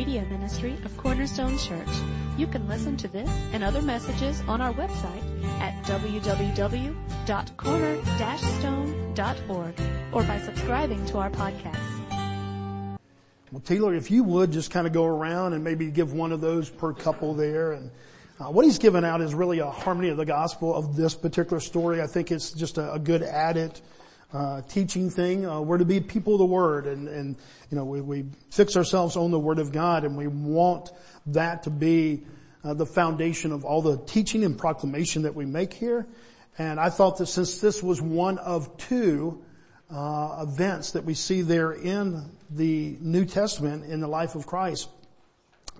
media ministry of Cornerstone Church. You can listen to this and other messages on our website at www.corner-stone.org or by subscribing to our podcast. Well, Taylor, if you would just kind of go around and maybe give one of those per couple there and uh, what he's given out is really a harmony of the gospel of this particular story. I think it's just a, a good added uh, teaching thing. Uh, we're to be people of the Word, and and you know we, we fix ourselves on the Word of God, and we want that to be uh, the foundation of all the teaching and proclamation that we make here. And I thought that since this was one of two uh, events that we see there in the New Testament in the life of Christ,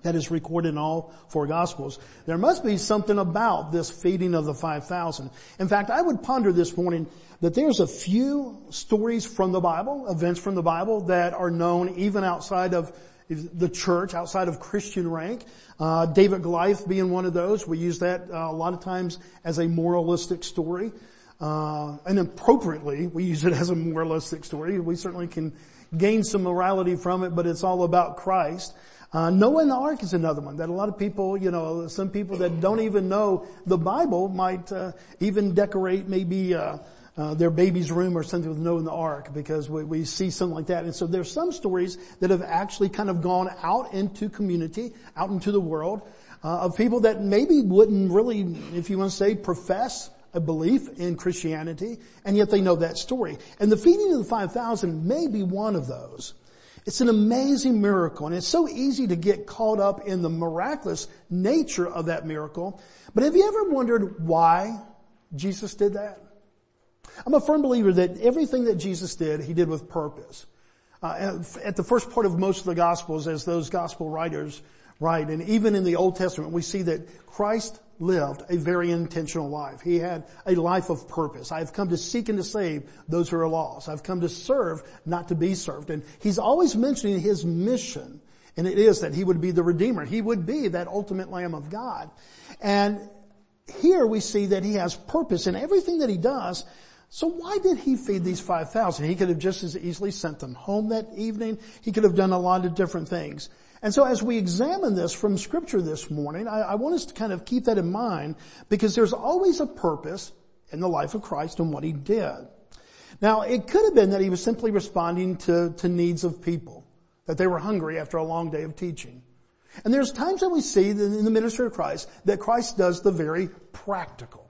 that is recorded in all four gospels. There must be something about this feeding of the 5,000. In fact, I would ponder this morning that there's a few stories from the Bible, events from the Bible that are known even outside of the church, outside of Christian rank. Uh, David Goliath being one of those. We use that uh, a lot of times as a moralistic story. Uh, and appropriately, we use it as a moralistic story. We certainly can gain some morality from it, but it's all about Christ. Uh, Noah and the Ark is another one that a lot of people, you know, some people that don't even know the Bible might uh, even decorate maybe uh, uh, their baby's room or something with Noah in the Ark because we, we see something like that. And so there's some stories that have actually kind of gone out into community, out into the world, uh, of people that maybe wouldn't really, if you want to say, profess a belief in Christianity, and yet they know that story. And the feeding of the 5,000 may be one of those. It's an amazing miracle and it's so easy to get caught up in the miraculous nature of that miracle. But have you ever wondered why Jesus did that? I'm a firm believer that everything that Jesus did, He did with purpose. Uh, at the first part of most of the Gospels, as those Gospel writers write, and even in the Old Testament, we see that Christ lived a very intentional life. He had a life of purpose. I've come to seek and to save those who are lost. I've come to serve, not to be served. And he's always mentioning his mission. And it is that he would be the Redeemer. He would be that ultimate Lamb of God. And here we see that he has purpose in everything that he does. So why did he feed these 5,000? He could have just as easily sent them home that evening. He could have done a lot of different things. And so as we examine this from scripture this morning, I, I, want us to kind of keep that in mind because there's always a purpose in the life of Christ and what he did. Now it could have been that he was simply responding to, to needs of people, that they were hungry after a long day of teaching. And there's times that we see in the ministry of Christ that Christ does the very practical.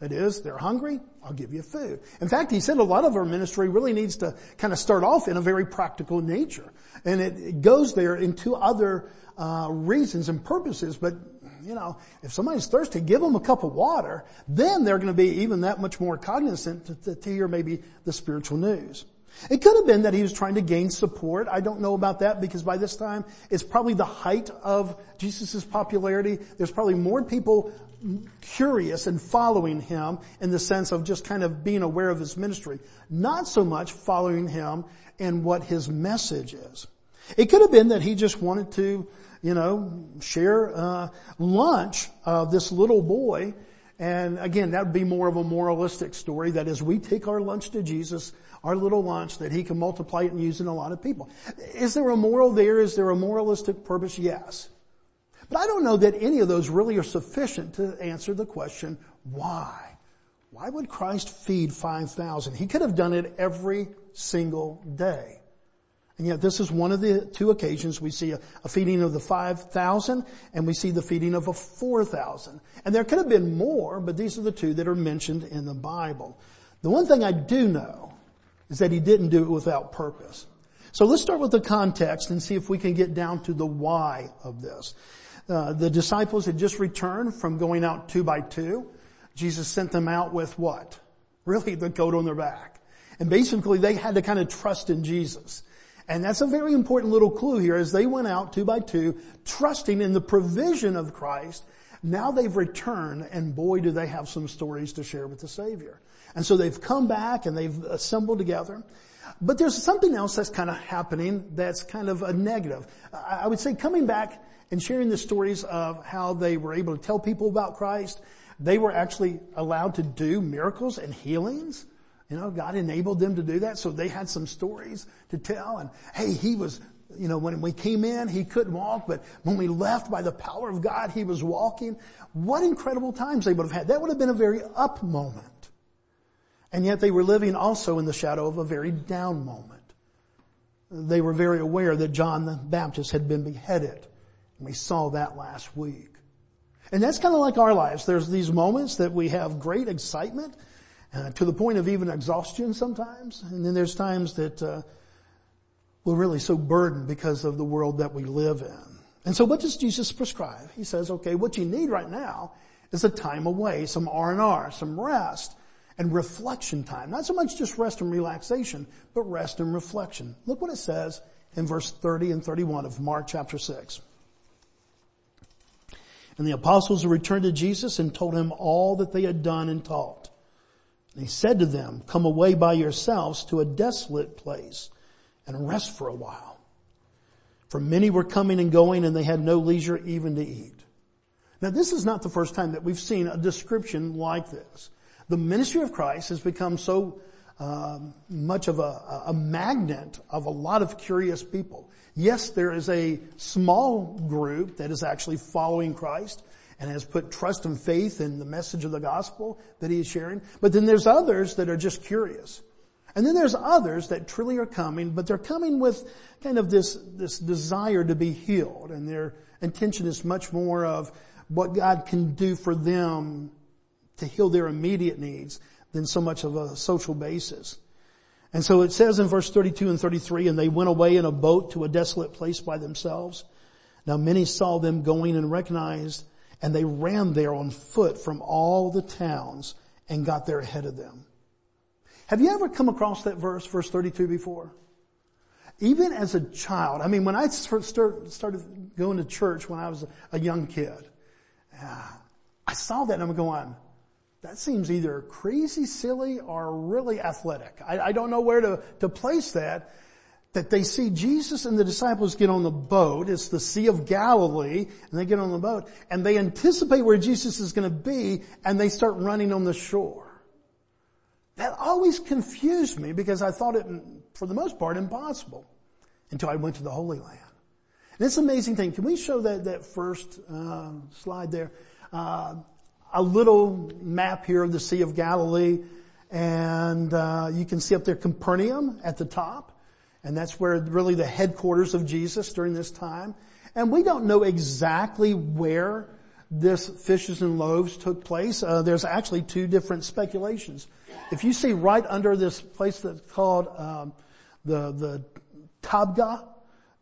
That is, they're hungry, I'll give you food. In fact, he said a lot of our ministry really needs to kind of start off in a very practical nature. And it, it goes there into other uh, reasons and purposes, but you know, if somebody's thirsty, give them a cup of water, then they're going to be even that much more cognizant to, to, to hear maybe the spiritual news. It could have been that he was trying to gain support. I don't know about that because by this time it's probably the height of Jesus' popularity. There's probably more people curious and following him in the sense of just kind of being aware of his ministry. Not so much following him and what his message is. It could have been that he just wanted to, you know, share uh, lunch of this little boy. And again, that would be more of a moralistic story that as we take our lunch to Jesus, our little lunch, that he can multiply it and use in a lot of people. Is there a moral there? Is there a moralistic purpose? Yes. But I don't know that any of those really are sufficient to answer the question, why? Why would Christ feed 5,000? He could have done it every single day. And yet this is one of the two occasions we see a, a feeding of the 5,000 and we see the feeding of a 4,000. And there could have been more, but these are the two that are mentioned in the Bible. The one thing I do know is that he didn't do it without purpose. So let's start with the context and see if we can get down to the why of this. Uh, the disciples had just returned from going out two by two. Jesus sent them out with what? Really the coat on their back. And basically they had to kind of trust in Jesus. And that's a very important little clue here as they went out two by two, trusting in the provision of Christ. Now they've returned and boy do they have some stories to share with the Savior. And so they've come back and they've assembled together. But there's something else that's kind of happening that's kind of a negative. I would say coming back and sharing the stories of how they were able to tell people about Christ. They were actually allowed to do miracles and healings. You know, God enabled them to do that, so they had some stories to tell. And hey, he was you know, when we came in, he couldn't walk, but when we left by the power of God, he was walking. What incredible times they would have had. That would have been a very up moment. And yet they were living also in the shadow of a very down moment. They were very aware that John the Baptist had been beheaded. And we saw that last week. And that's kind of like our lives. There's these moments that we have great excitement uh, to the point of even exhaustion sometimes. And then there's times that uh, we're really so burdened because of the world that we live in. And so what does Jesus prescribe? He says, okay, what you need right now is a time away, some R&R, some rest and reflection time. Not so much just rest and relaxation, but rest and reflection. Look what it says in verse 30 and 31 of Mark chapter 6. And the apostles returned to Jesus and told him all that they had done and taught. And he said to them, come away by yourselves to a desolate place and rest for a while. For many were coming and going and they had no leisure even to eat. Now this is not the first time that we've seen a description like this. The ministry of Christ has become so uh, much of a, a magnet of a lot of curious people. Yes, there is a small group that is actually following Christ and has put trust and faith in the message of the gospel that he is sharing. But then there's others that are just curious. And then there's others that truly are coming, but they're coming with kind of this, this desire to be healed. And their intention is much more of what God can do for them to heal their immediate needs than so much of a social basis. And so it says in verse 32 and 33, and they went away in a boat to a desolate place by themselves. Now many saw them going and recognized, and they ran there on foot from all the towns and got there ahead of them. Have you ever come across that verse, verse 32 before? Even as a child, I mean, when I started going to church when I was a young kid, uh, I saw that and I'm going, that seems either crazy silly or really athletic. I, I don't know where to, to place that. That they see Jesus and the disciples get on the boat. It's the Sea of Galilee and they get on the boat and they anticipate where Jesus is going to be and they start running on the shore. That always confused me because I thought it, for the most part, impossible until I went to the Holy Land. And it's an amazing thing. Can we show that, that first uh, slide there? Uh, a little map here of the Sea of Galilee and uh, you can see up there Capernaum at the top and that's where really the headquarters of Jesus during this time. And we don't know exactly where this fishes and loaves took place. Uh, there's actually two different speculations. If you see right under this place that's called um, the the tabgha,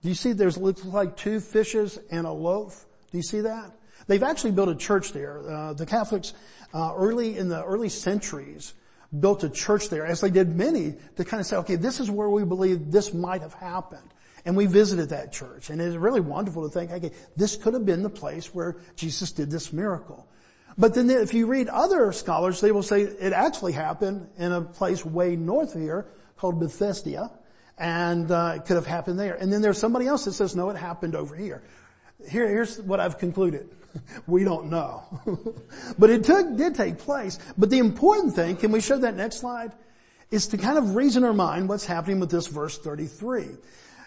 do you see there's looks like two fishes and a loaf? Do you see that? They've actually built a church there. Uh, the Catholics uh, early in the early centuries built a church there, as they did many, to kind of say, okay, this is where we believe this might have happened. And we visited that church, and it's really wonderful to think, okay, this could have been the place where Jesus did this miracle. But then if you read other scholars, they will say it actually happened in a place way north of here called Bethsaida, and uh, it could have happened there. And then there's somebody else that says, no, it happened over here. Here, here's what I've concluded. we don't know. but it took, did take place. But the important thing, can we show that next slide? Is to kind of reason our mind what's happening with this verse 33.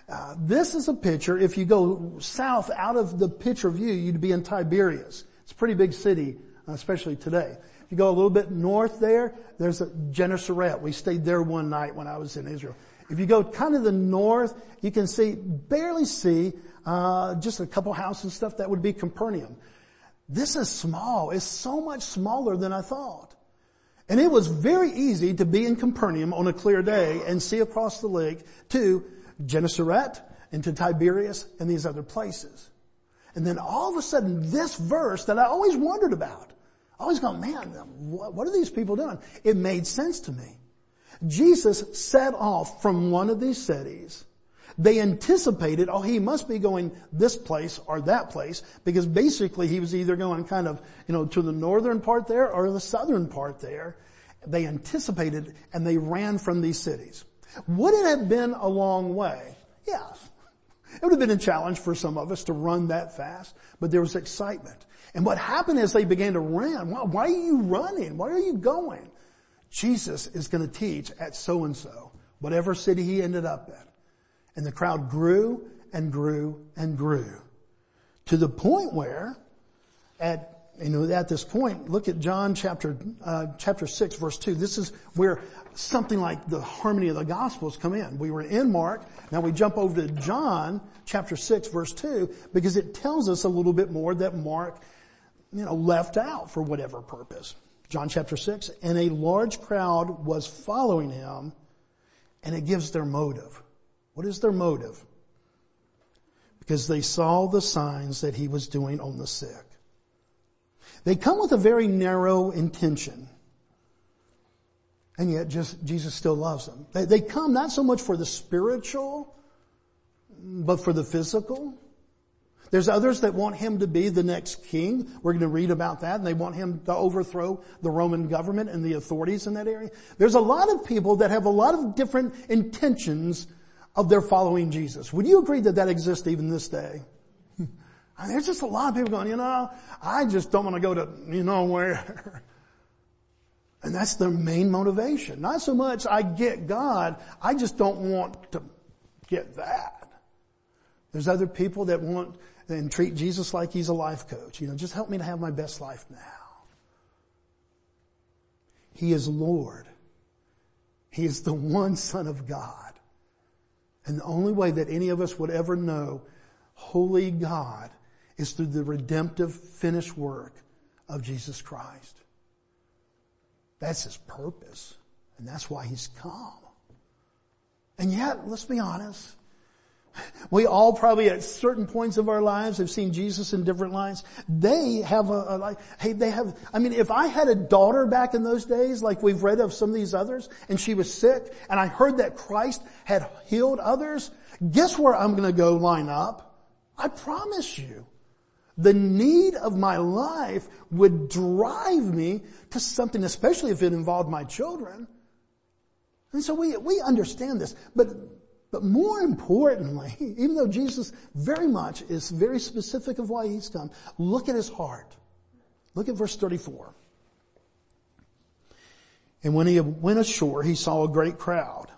Uh, this is a picture, if you go south out of the picture view, you'd be in Tiberias. It's a pretty big city especially today. If you go a little bit north there, there's a Gennesaret. We stayed there one night when I was in Israel. If you go kind of the north, you can see, barely see, uh, just a couple houses and stuff. That would be Capernaum. This is small. It's so much smaller than I thought. And it was very easy to be in Capernaum on a clear day and see across the lake to Gennesaret and to Tiberias and these other places. And then all of a sudden this verse that I always wondered about, I always go, man, what are these people doing? It made sense to me. Jesus set off from one of these cities. They anticipated, oh, he must be going this place or that place because basically he was either going kind of, you know, to the northern part there or the southern part there. They anticipated and they ran from these cities. Would it have been a long way? Yes. It would have been a challenge for some of us to run that fast, but there was excitement. And what happened is they began to run. Why, why are you running? Why are you going? Jesus is going to teach at so and so, whatever city he ended up at. And the crowd grew and grew and grew to the point where at you know, at this point, look at John chapter, uh, chapter 6 verse 2. This is where something like the harmony of the gospels come in. We were in Mark, now we jump over to John chapter 6 verse 2 because it tells us a little bit more that Mark, you know, left out for whatever purpose. John chapter 6, and a large crowd was following him and it gives their motive. What is their motive? Because they saw the signs that he was doing on the sick. They come with a very narrow intention. And yet just, Jesus still loves them. They, they come not so much for the spiritual, but for the physical. There's others that want him to be the next king. We're going to read about that and they want him to overthrow the Roman government and the authorities in that area. There's a lot of people that have a lot of different intentions of their following Jesus. Would you agree that that exists even this day? There's just a lot of people going, you know, I just don't want to go to, you know, where. And that's their main motivation. Not so much I get God, I just don't want to get that. There's other people that want and treat Jesus like he's a life coach. You know, just help me to have my best life now. He is Lord. He is the one Son of God. And the only way that any of us would ever know holy God is through the redemptive finished work of Jesus Christ. That's his purpose. And that's why he's come. And yet, let's be honest, we all probably at certain points of our lives have seen Jesus in different lives. They have a, a like, hey, they have, I mean, if I had a daughter back in those days, like we've read of some of these others, and she was sick, and I heard that Christ had healed others, guess where I'm gonna go line up? I promise you. The need of my life would drive me to something, especially if it involved my children. And so we, we understand this. But, but more importantly, even though Jesus very much is very specific of why he's come, look at his heart. Look at verse 34. And when he went ashore, he saw a great crowd.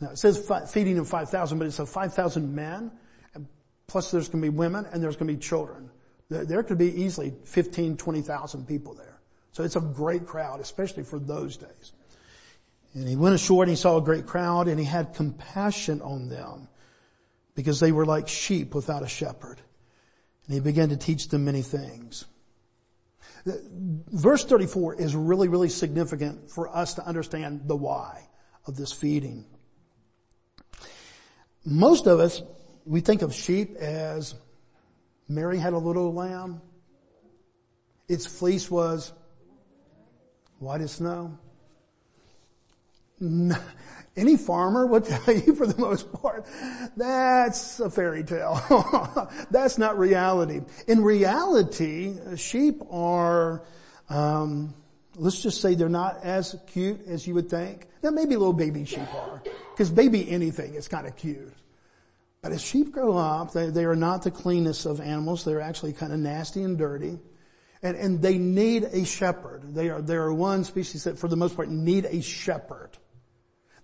Now it says feeding of 5,000, but it's of 5,000 men Plus there's going to be women and there's going to be children. There could be easily 15, 20,000 people there. So it's a great crowd, especially for those days. And he went ashore and he saw a great crowd and he had compassion on them because they were like sheep without a shepherd. And he began to teach them many things. Verse 34 is really, really significant for us to understand the why of this feeding. Most of us we think of sheep as Mary had a little lamb. Its fleece was white as snow. Any farmer would tell you for the most part, that's a fairy tale. that's not reality. In reality, sheep are, um, let's just say they're not as cute as you would think. Now maybe little baby sheep are, because baby anything is kind of cute. But as sheep grow up, they, they are not the cleanest of animals. They're actually kind of nasty and dirty. And, and they need a shepherd. They are, there are one species that for the most part need a shepherd.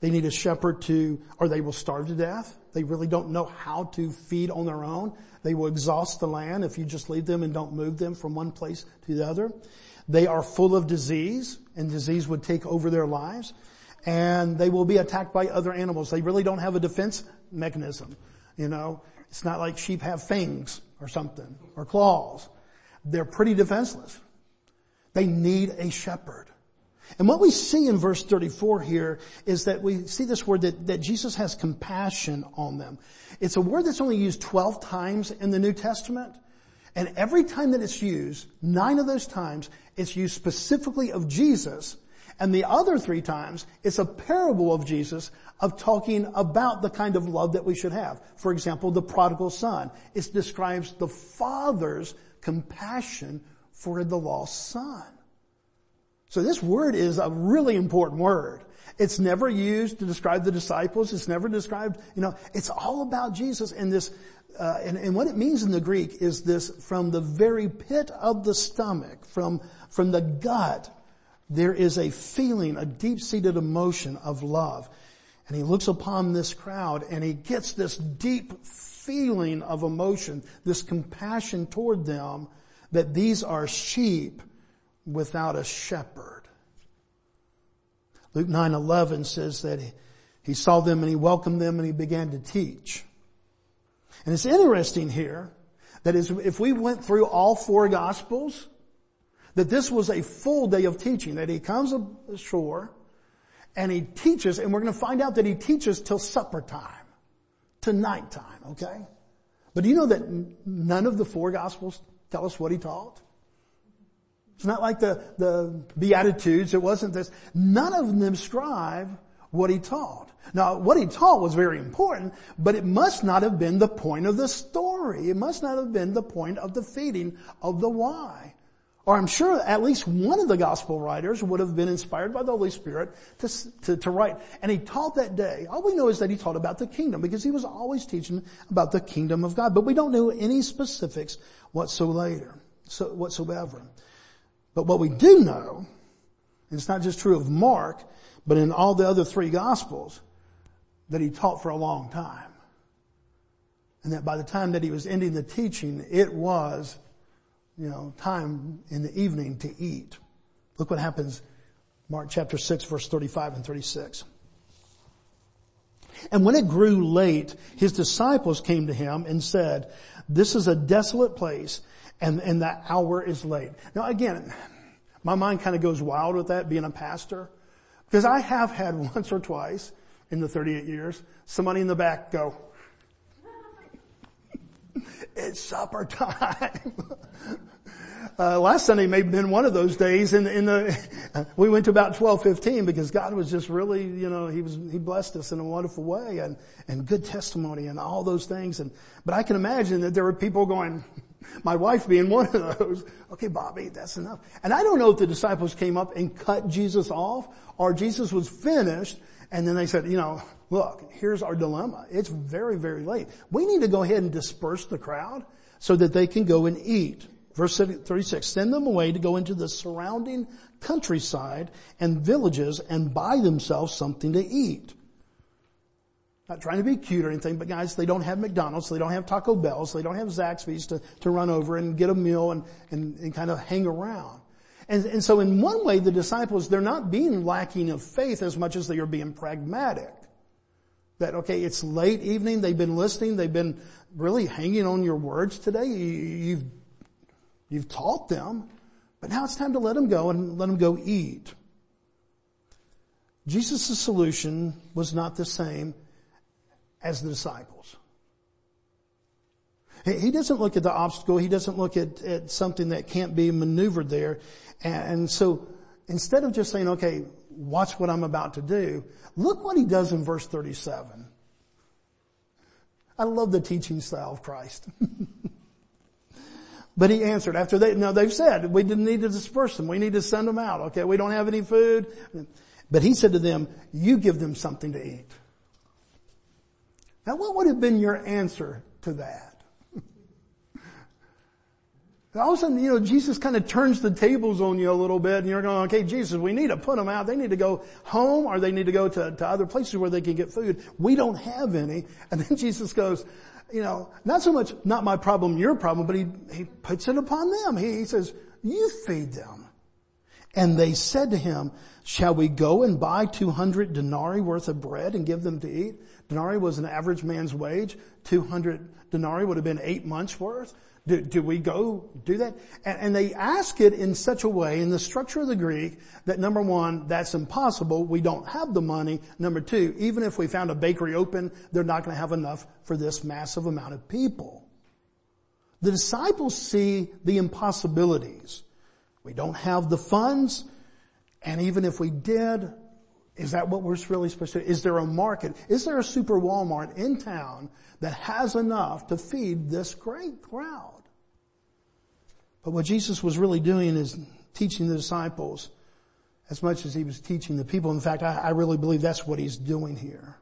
They need a shepherd to, or they will starve to death. They really don't know how to feed on their own. They will exhaust the land if you just leave them and don't move them from one place to the other. They are full of disease and disease would take over their lives and they will be attacked by other animals. They really don't have a defense mechanism. You know, it's not like sheep have fangs or something or claws. They're pretty defenseless. They need a shepherd. And what we see in verse 34 here is that we see this word that, that Jesus has compassion on them. It's a word that's only used 12 times in the New Testament. And every time that it's used, nine of those times, it's used specifically of Jesus and the other three times, it's a parable of Jesus of talking about the kind of love that we should have. For example, the prodigal son. It describes the father's compassion for the lost son. So this word is a really important word. It's never used to describe the disciples. It's never described, you know, it's all about Jesus and this, uh, and, and what it means in the Greek is this from the very pit of the stomach, from, from the gut, there is a feeling, a deep-seated emotion of love. and he looks upon this crowd and he gets this deep feeling of emotion, this compassion toward them that these are sheep without a shepherd. Luke 9:11 says that he, he saw them and he welcomed them and he began to teach. And it's interesting here that if we went through all four gospels, that this was a full day of teaching, that he comes ashore and he teaches, and we're going to find out that he teaches till supper time, to night time, okay? But do you know that none of the four gospels tell us what he taught? It's not like the, the Beatitudes, it wasn't this. None of them describe what he taught. Now, what he taught was very important, but it must not have been the point of the story. It must not have been the point of the feeding of the why. Or I'm sure at least one of the gospel writers would have been inspired by the Holy Spirit to, to, to, write. And he taught that day. All we know is that he taught about the kingdom because he was always teaching about the kingdom of God. But we don't know any specifics whatsoever. So, whatsoever. But what we do know, and it's not just true of Mark, but in all the other three gospels, that he taught for a long time. And that by the time that he was ending the teaching, it was you know, time in the evening to eat. Look what happens, Mark chapter 6 verse 35 and 36. And when it grew late, his disciples came to him and said, this is a desolate place and, and the hour is late. Now again, my mind kind of goes wild with that being a pastor because I have had once or twice in the 38 years, somebody in the back go, it's supper time. Uh, last Sunday may have been one of those days in, in the, we went to about 1215 because God was just really, you know, He was, He blessed us in a wonderful way and, and good testimony and all those things. And, but I can imagine that there were people going, my wife being one of those, okay Bobby, that's enough. And I don't know if the disciples came up and cut Jesus off or Jesus was finished and then they said, you know, look, here's our dilemma. It's very, very late. We need to go ahead and disperse the crowd so that they can go and eat. Verse 36, send them away to go into the surrounding countryside and villages and buy themselves something to eat. Not trying to be cute or anything, but guys, they don't have McDonald's, they don't have Taco Bell's, they don't have Zaxby's to, to run over and get a meal and, and, and kind of hang around. And, and so in one way, the disciples, they're not being lacking of faith as much as they are being pragmatic. That, okay, it's late evening, they've been listening, they've been really hanging on your words today, you've, you've taught them, but now it's time to let them go and let them go eat. Jesus' solution was not the same as the disciples. He doesn't look at the obstacle. He doesn't look at, at something that can't be maneuvered there. And so instead of just saying, okay, watch what I'm about to do, look what he does in verse 37. I love the teaching style of Christ. but he answered after they, no, they've said we didn't need to disperse them. We need to send them out. Okay. We don't have any food. But he said to them, you give them something to eat. Now what would have been your answer to that? All of a sudden, you know, Jesus kind of turns the tables on you a little bit and you're going, okay, Jesus, we need to put them out. They need to go home or they need to go to, to other places where they can get food. We don't have any. And then Jesus goes, you know, not so much not my problem, your problem, but he, he puts it upon them. He, he says, you feed them. And they said to him, shall we go and buy 200 denarii worth of bread and give them to eat? Denarii was an average man's wage. 200 denarii would have been eight months worth. Do, do we go do that? And, and, they ask it in such a way, in the structure of the Greek, that number one, that's impossible. We don't have the money. Number two, even if we found a bakery open, they're not going to have enough for this massive amount of people. The disciples see the impossibilities. We don't have the funds, and even if we did, is that what we're really supposed to do? Is there a market? Is there a super Walmart in town that has enough to feed this great crowd? But what Jesus was really doing is teaching the disciples as much as he was teaching the people. In fact, I, I really believe that's what he's doing here.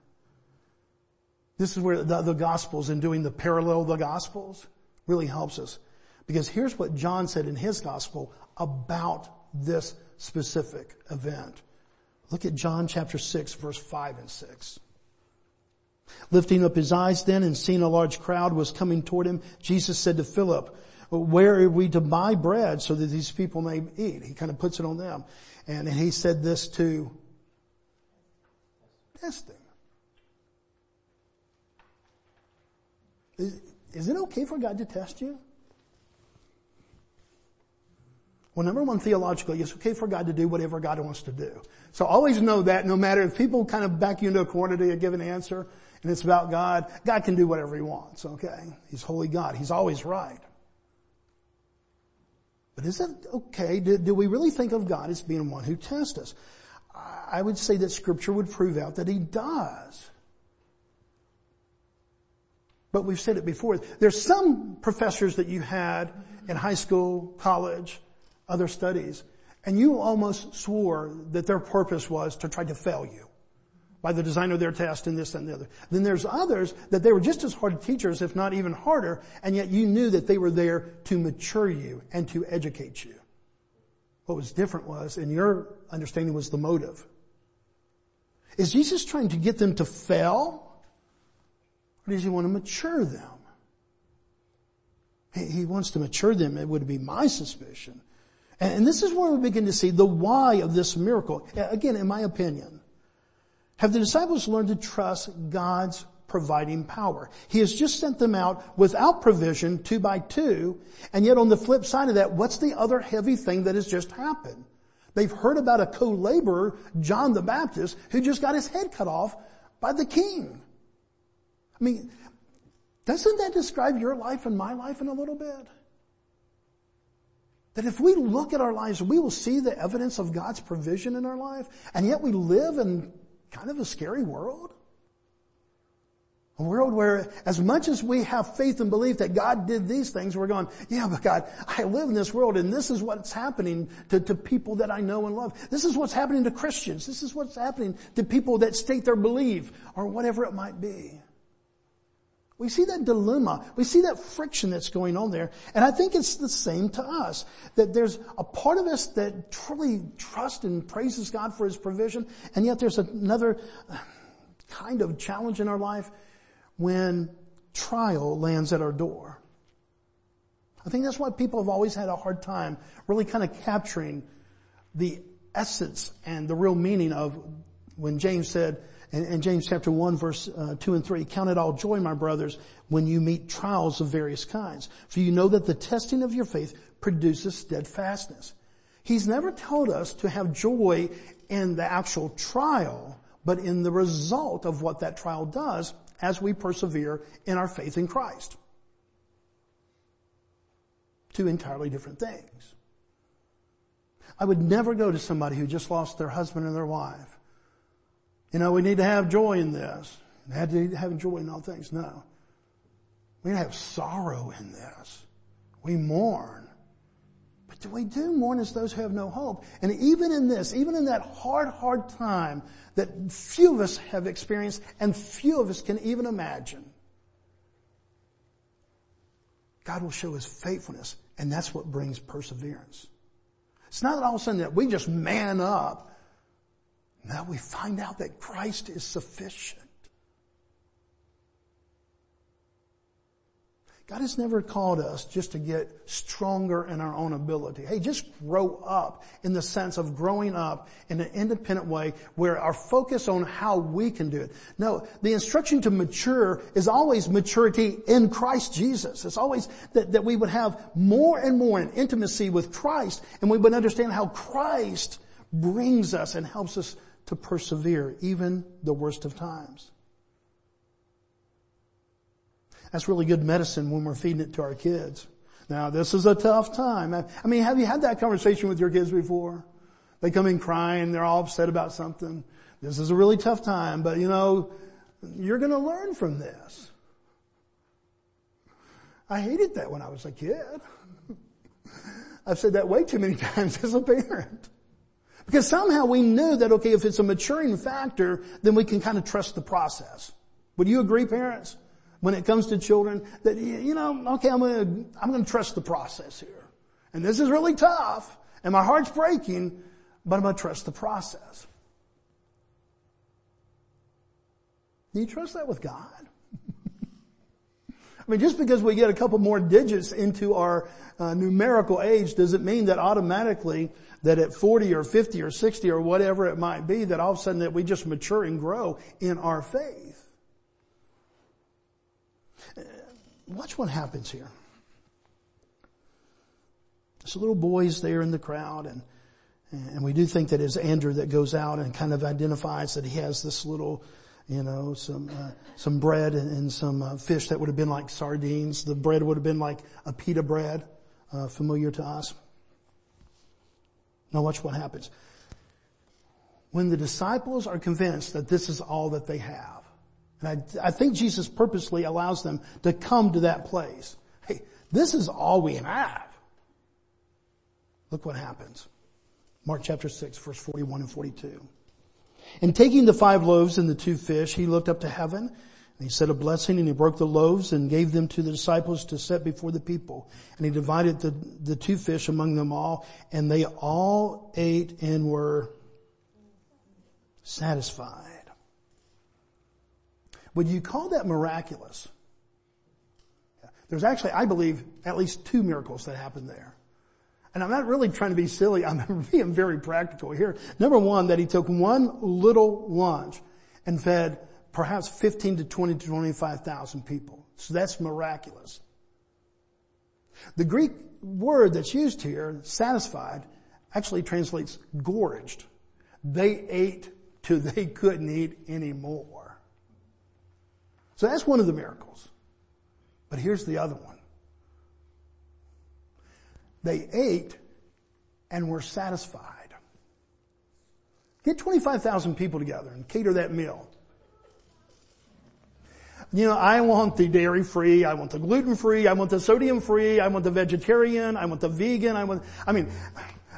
This is where the, the Gospels and doing the parallel of the Gospels really helps us. Because here's what John said in his Gospel about this specific event. Look at John chapter 6 verse 5 and 6. Lifting up his eyes then and seeing a large crowd was coming toward him, Jesus said to Philip, where are we to buy bread so that these people may eat? He kind of puts it on them. And he said this to test them. Is, is it okay for God to test you? Well, number one, theologically, it's okay for God to do whatever God wants to do. So always know that no matter if people kind of back you into a corner to give an answer and it's about God, God can do whatever He wants, okay? He's holy God. He's always right. But is that okay? Do, do, we really think of God as being one who tests us? I would say that scripture would prove out that he does. But we've said it before. There's some professors that you had in high school, college, other studies, and you almost swore that their purpose was to try to fail you by the design of their test and this and the other. Then there's others that they were just as hard teachers, if not even harder, and yet you knew that they were there to mature you and to educate you. What was different was, in your understanding, was the motive. Is Jesus trying to get them to fail? Or does he want to mature them? He, wants to mature them, it would be my suspicion. And this is where we begin to see the why of this miracle. Again, in my opinion have the disciples learned to trust God's providing power. He has just sent them out without provision, two by two, and yet on the flip side of that, what's the other heavy thing that has just happened? They've heard about a co-laborer, John the Baptist, who just got his head cut off by the king. I mean, doesn't that describe your life and my life in a little bit? That if we look at our lives, we will see the evidence of God's provision in our life, and yet we live in kind of a scary world. A world where as much as we have faith and belief that God did these things, we're going, yeah, but God, I live in this world and this is what's happening to, to people that I know and love. This is what's happening to Christians. This is what's happening to people that state their belief or whatever it might be. We see that dilemma. We see that friction that's going on there. And I think it's the same to us. That there's a part of us that truly trusts and praises God for His provision. And yet there's another kind of challenge in our life when trial lands at our door. I think that's why people have always had a hard time really kind of capturing the essence and the real meaning of when James said, and, and James chapter 1 verse uh, 2 and 3, count it all joy, my brothers, when you meet trials of various kinds. For you know that the testing of your faith produces steadfastness. He's never told us to have joy in the actual trial, but in the result of what that trial does as we persevere in our faith in Christ. Two entirely different things. I would never go to somebody who just lost their husband and their wife you know, we need to have joy in this. Have to have joy in all things. No. We have sorrow in this. We mourn. But do we do mourn as those who have no hope? And even in this, even in that hard, hard time that few of us have experienced and few of us can even imagine, God will show His faithfulness and that's what brings perseverance. It's not all of a sudden that we just man up now we find out that Christ is sufficient. God has never called us just to get stronger in our own ability. Hey, just grow up in the sense of growing up in an independent way where our focus on how we can do it. No, the instruction to mature is always maturity in Christ Jesus. It's always that, that we would have more and more in intimacy with Christ and we would understand how Christ brings us and helps us to persevere even the worst of times. That's really good medicine when we're feeding it to our kids. Now this is a tough time. I mean, have you had that conversation with your kids before? They come in crying, they're all upset about something. This is a really tough time, but you know, you're gonna learn from this. I hated that when I was a kid. I've said that way too many times as a parent. Because somehow we knew that, okay, if it's a maturing factor, then we can kind of trust the process. Would you agree, parents? When it comes to children, that, you know, okay, I'm gonna, I'm gonna trust the process here. And this is really tough, and my heart's breaking, but I'm gonna trust the process. Do you trust that with God? I mean, just because we get a couple more digits into our uh, numerical age doesn't mean that automatically that at 40 or 50 or 60 or whatever it might be that all of a sudden that we just mature and grow in our faith. Watch what happens here. This little boy's there in the crowd and and we do think that it's Andrew that goes out and kind of identifies that he has this little you know, some, uh, some bread and, and some uh, fish that would have been like sardines. The bread would have been like a pita bread, uh, familiar to us. Now watch what happens. When the disciples are convinced that this is all that they have, and I, I think Jesus purposely allows them to come to that place. Hey, this is all we have. Look what happens. Mark chapter 6 verse 41 and 42. And taking the five loaves and the two fish, he looked up to heaven and he said a blessing and he broke the loaves and gave them to the disciples to set before the people. And he divided the, the two fish among them all and they all ate and were satisfied. Would you call that miraculous? There's actually, I believe, at least two miracles that happened there. And I'm not really trying to be silly. I'm being very practical here. Number one, that he took one little lunch and fed perhaps 15 to 20 to 25,000 people. So that's miraculous. The Greek word that's used here, satisfied, actually translates gorged. They ate till they couldn't eat anymore. So that's one of the miracles. But here's the other one. They ate and were satisfied. Get 25,000 people together and cater that meal. You know, I want the dairy free, I want the gluten free, I want the sodium free, I want the vegetarian, I want the vegan, I want, I mean,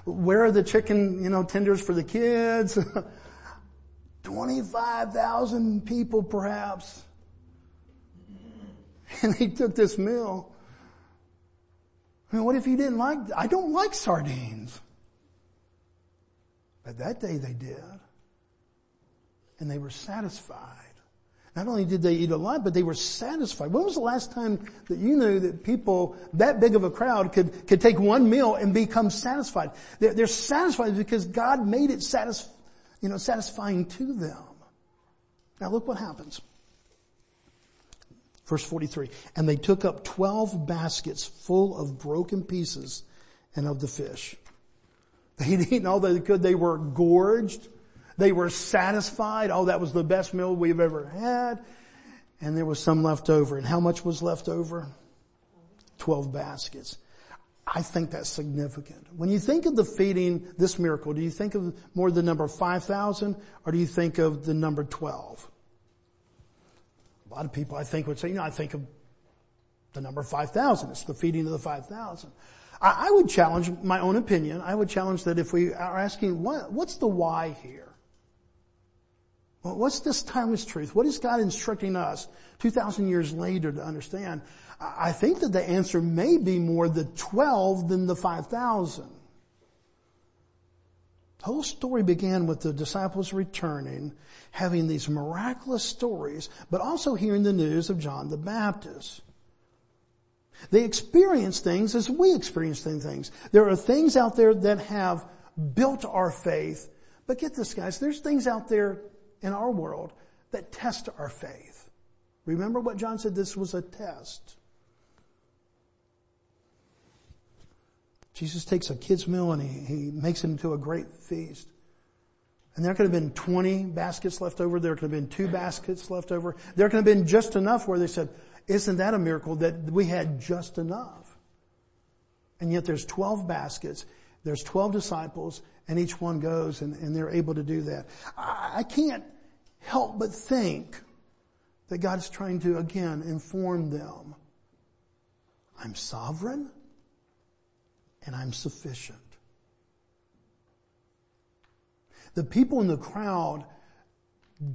where are the chicken, you know, tenders for the kids? 25,000 people perhaps. And he took this meal I mean, what if you didn't like, I don't like sardines. But that day they did. And they were satisfied. Not only did they eat a lot, but they were satisfied. When was the last time that you knew that people, that big of a crowd could, could take one meal and become satisfied? They're, they're satisfied because God made it satis, you know, satisfying to them. Now look what happens. Verse 43. And they took up 12 baskets full of broken pieces and of the fish. They'd eaten all they could. They were gorged. They were satisfied. Oh, that was the best meal we've ever had. And there was some left over. And how much was left over? 12 baskets. I think that's significant. When you think of the feeding, this miracle, do you think of more the number 5,000 or do you think of the number 12? A lot of people I think would say, you know, I think of the number 5,000. It's the feeding of the 5,000. I, I, would challenge my own opinion. I would challenge that if we are asking, what, what's the why here? Well, what's this timeless truth? What is God instructing us 2,000 years later to understand? I think that the answer may be more the 12 than the 5,000. The whole story began with the disciples returning, having these miraculous stories, but also hearing the news of John the Baptist. They experience things as we experience things. There are things out there that have built our faith, but get this guys, there's things out there in our world that test our faith. Remember what John said? This was a test. Jesus takes a kid's meal and he, he makes it into a great feast. And there could have been 20 baskets left over. There could have been two baskets left over. There could have been just enough where they said, isn't that a miracle that we had just enough? And yet there's 12 baskets. There's 12 disciples and each one goes and, and they're able to do that. I, I can't help but think that God's trying to again inform them. I'm sovereign and I'm sufficient. The people in the crowd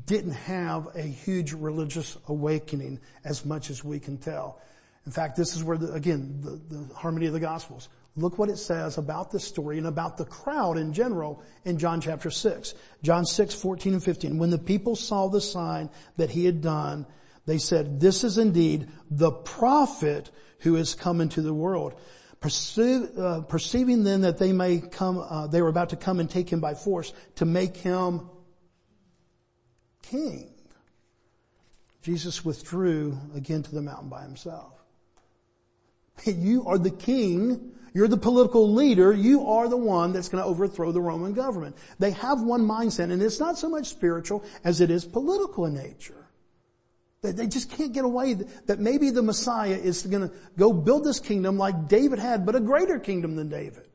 didn't have a huge religious awakening as much as we can tell. In fact, this is where, the, again, the, the harmony of the Gospels. Look what it says about this story and about the crowd in general in John chapter 6. John 6, 14 and 15. When the people saw the sign that he had done, they said, this is indeed the prophet who has come into the world. Perceive, uh, perceiving then that they may come, uh, they were about to come and take him by force to make him king. Jesus withdrew again to the mountain by himself. You are the king. You're the political leader. You are the one that's going to overthrow the Roman government. They have one mindset and it's not so much spiritual as it is political in nature. They just can't get away that maybe the Messiah is going to go build this kingdom like David had, but a greater kingdom than David.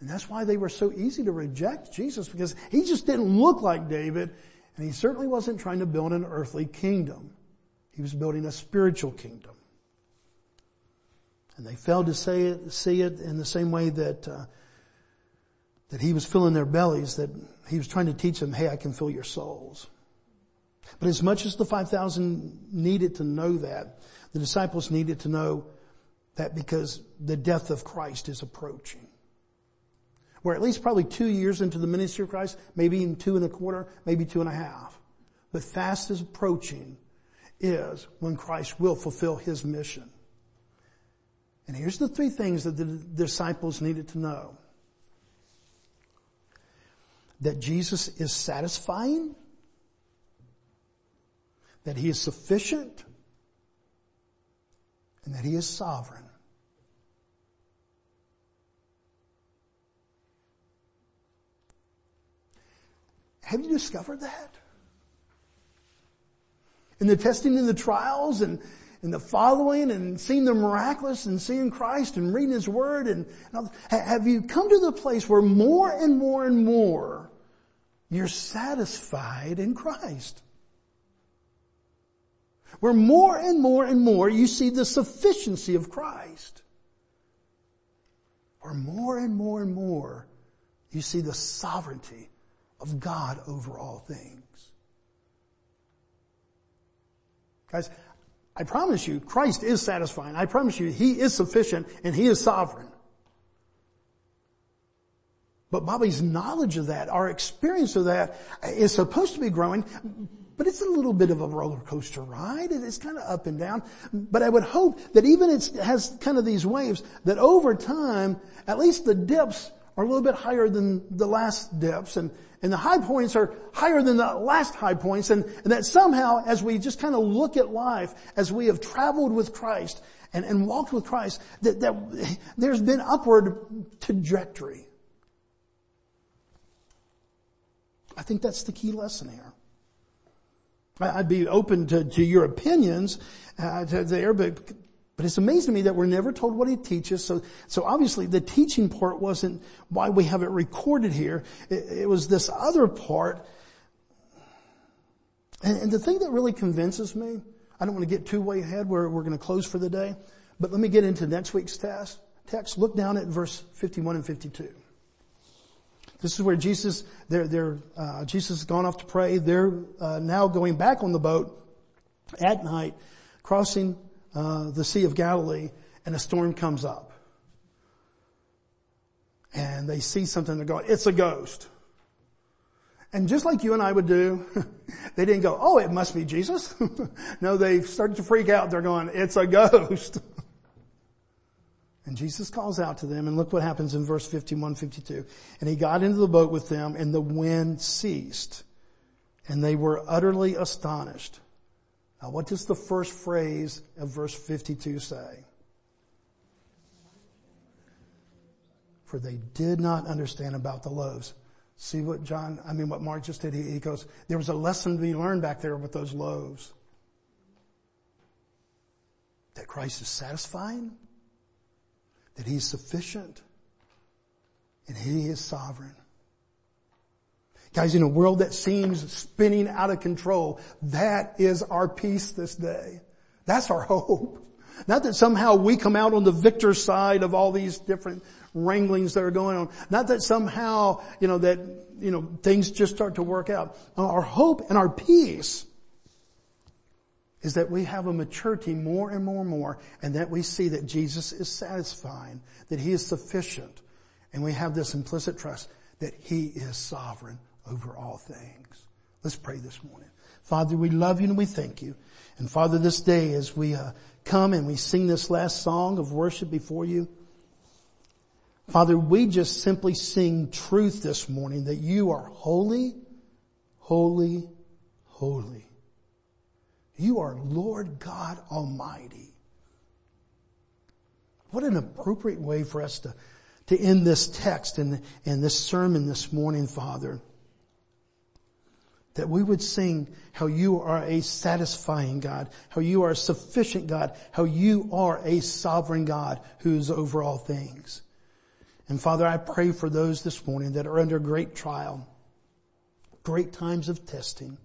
And that's why they were so easy to reject Jesus because he just didn't look like David and he certainly wasn't trying to build an earthly kingdom. He was building a spiritual kingdom. And they failed to say it, see it in the same way that, uh, that he was filling their bellies, that he was trying to teach them, hey, I can fill your souls. But as much as the 5,000 needed to know that, the disciples needed to know that because the death of Christ is approaching. We're at least probably two years into the ministry of Christ, maybe even two and a quarter, maybe two and a half. But fast is approaching is when Christ will fulfill his mission. And here's the three things that the disciples needed to know. That Jesus is satisfying, that He is sufficient and that He is sovereign. Have you discovered that? In the testing and the trials and, and the following and seeing the miraculous and seeing Christ and reading His Word and, and have you come to the place where more and more and more you're satisfied in Christ? where more and more and more you see the sufficiency of Christ. Where more and more and more you see the sovereignty of God over all things. Guys, I promise you, Christ is satisfying. I promise you, He is sufficient and He is sovereign. But Bobby's knowledge of that, our experience of that is supposed to be growing but it's a little bit of a roller coaster ride. It's kind of up and down. But I would hope that even it has kind of these waves, that over time, at least the dips are a little bit higher than the last dips and, and the high points are higher than the last high points and, and that somehow as we just kind of look at life, as we have traveled with Christ and, and walked with Christ, that, that there's been upward trajectory. I think that's the key lesson here. I'd be open to, to your opinions uh, there, but but it's amazing to me that we're never told what he teaches. So, so obviously the teaching part wasn't why we have it recorded here. It, it was this other part. And, and, the thing that really convinces me, I don't want to get too way ahead where we're going to close for the day, but let me get into next week's test, text. Look down at verse 51 and 52. This is where Jesus, they're, they're, uh, Jesus has gone off to pray. They're uh, now going back on the boat at night, crossing uh, the Sea of Galilee, and a storm comes up. And they see something, they're going, it's a ghost. And just like you and I would do, they didn't go, oh, it must be Jesus. no, they started to freak out. They're going, it's a ghost. And Jesus calls out to them and look what happens in verse 51, 52. And he got into the boat with them and the wind ceased and they were utterly astonished. Now what does the first phrase of verse 52 say? For they did not understand about the loaves. See what John, I mean what Mark just did, he, he goes, there was a lesson to be learned back there with those loaves. That Christ is satisfying that He's sufficient and He is sovereign. Guys, in a world that seems spinning out of control, that is our peace this day. That's our hope. Not that somehow we come out on the victor side of all these different wranglings that are going on. Not that somehow, you know, that, you know, things just start to work out. Uh, our hope and our peace is that we have a maturity more and more and more and that we see that Jesus is satisfying, that he is sufficient, and we have this implicit trust that he is sovereign over all things. Let's pray this morning. Father, we love you and we thank you. And Father, this day as we uh, come and we sing this last song of worship before you, Father, we just simply sing truth this morning that you are holy, holy, holy. You are Lord God Almighty. What an appropriate way for us to, to end this text and, and this sermon this morning, Father. That we would sing how you are a satisfying God, how you are a sufficient God, how you are a sovereign God who's over all things. And Father, I pray for those this morning that are under great trial, great times of testing.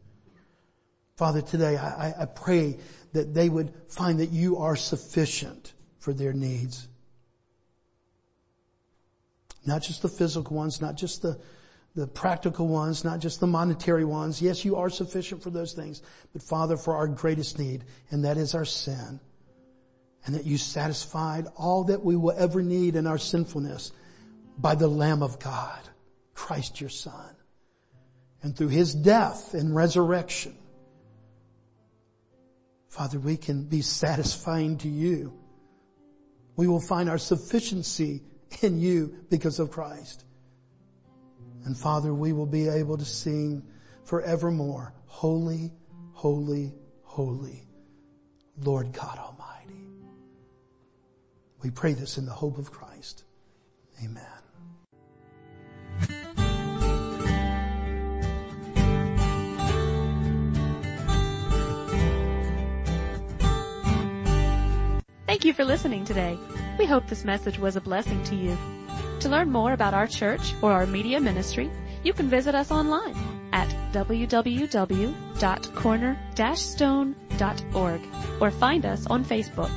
Father, today I, I pray that they would find that you are sufficient for their needs. Not just the physical ones, not just the, the practical ones, not just the monetary ones. Yes, you are sufficient for those things, but Father, for our greatest need, and that is our sin. And that you satisfied all that we will ever need in our sinfulness by the Lamb of God, Christ your Son. And through His death and resurrection, Father, we can be satisfying to you. We will find our sufficiency in you because of Christ. And Father, we will be able to sing forevermore, holy, holy, holy, Lord God Almighty. We pray this in the hope of Christ. Amen. Thank you for listening today. We hope this message was a blessing to you. To learn more about our church or our media ministry, you can visit us online at www.corner-stone.org or find us on Facebook.